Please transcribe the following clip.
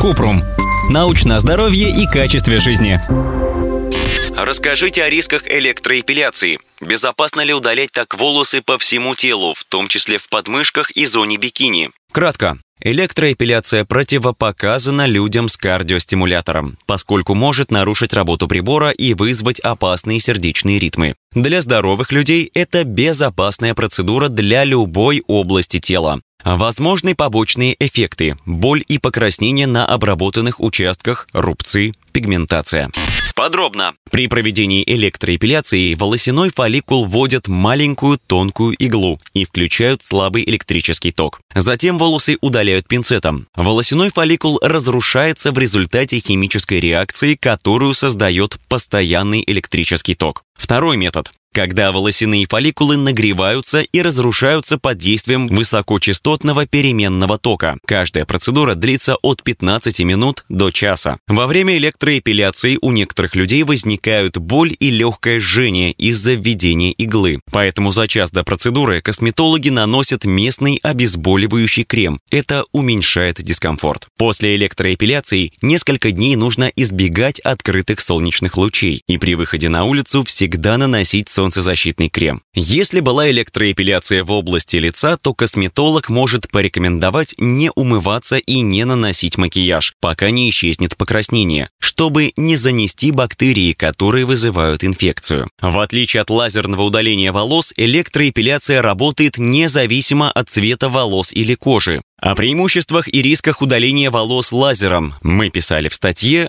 Купрум. Научное здоровье и качестве жизни. Расскажите о рисках электроэпиляции. Безопасно ли удалять так волосы по всему телу, в том числе в подмышках и зоне бикини? Кратко. Электроэпиляция противопоказана людям с кардиостимулятором, поскольку может нарушить работу прибора и вызвать опасные сердечные ритмы. Для здоровых людей это безопасная процедура для любой области тела. Возможны побочные эффекты – боль и покраснение на обработанных участках, рубцы, пигментация. Подробно. При проведении электроэпиляции волосяной фолликул вводят маленькую тонкую иглу и включают слабый электрический ток. Затем волосы удаляют пинцетом. Волосяной фолликул разрушается в результате химической реакции, которую создает постоянный электрический ток. Второй метод когда волосяные фолликулы нагреваются и разрушаются под действием высокочастотного переменного тока. Каждая процедура длится от 15 минут до часа. Во время электроэпиляции у некоторых людей возникают боль и легкое жжение из-за введения иглы. Поэтому за час до процедуры косметологи наносят местный обезболивающий крем. Это уменьшает дискомфорт. После электроэпиляции несколько дней нужно избегать открытых солнечных лучей и при выходе на улицу всегда наносить солнечные солнцезащитный крем. Если была электроэпиляция в области лица, то косметолог может порекомендовать не умываться и не наносить макияж, пока не исчезнет покраснение, чтобы не занести бактерии, которые вызывают инфекцию. В отличие от лазерного удаления волос, электроэпиляция работает независимо от цвета волос или кожи. О преимуществах и рисках удаления волос лазером мы писали в статье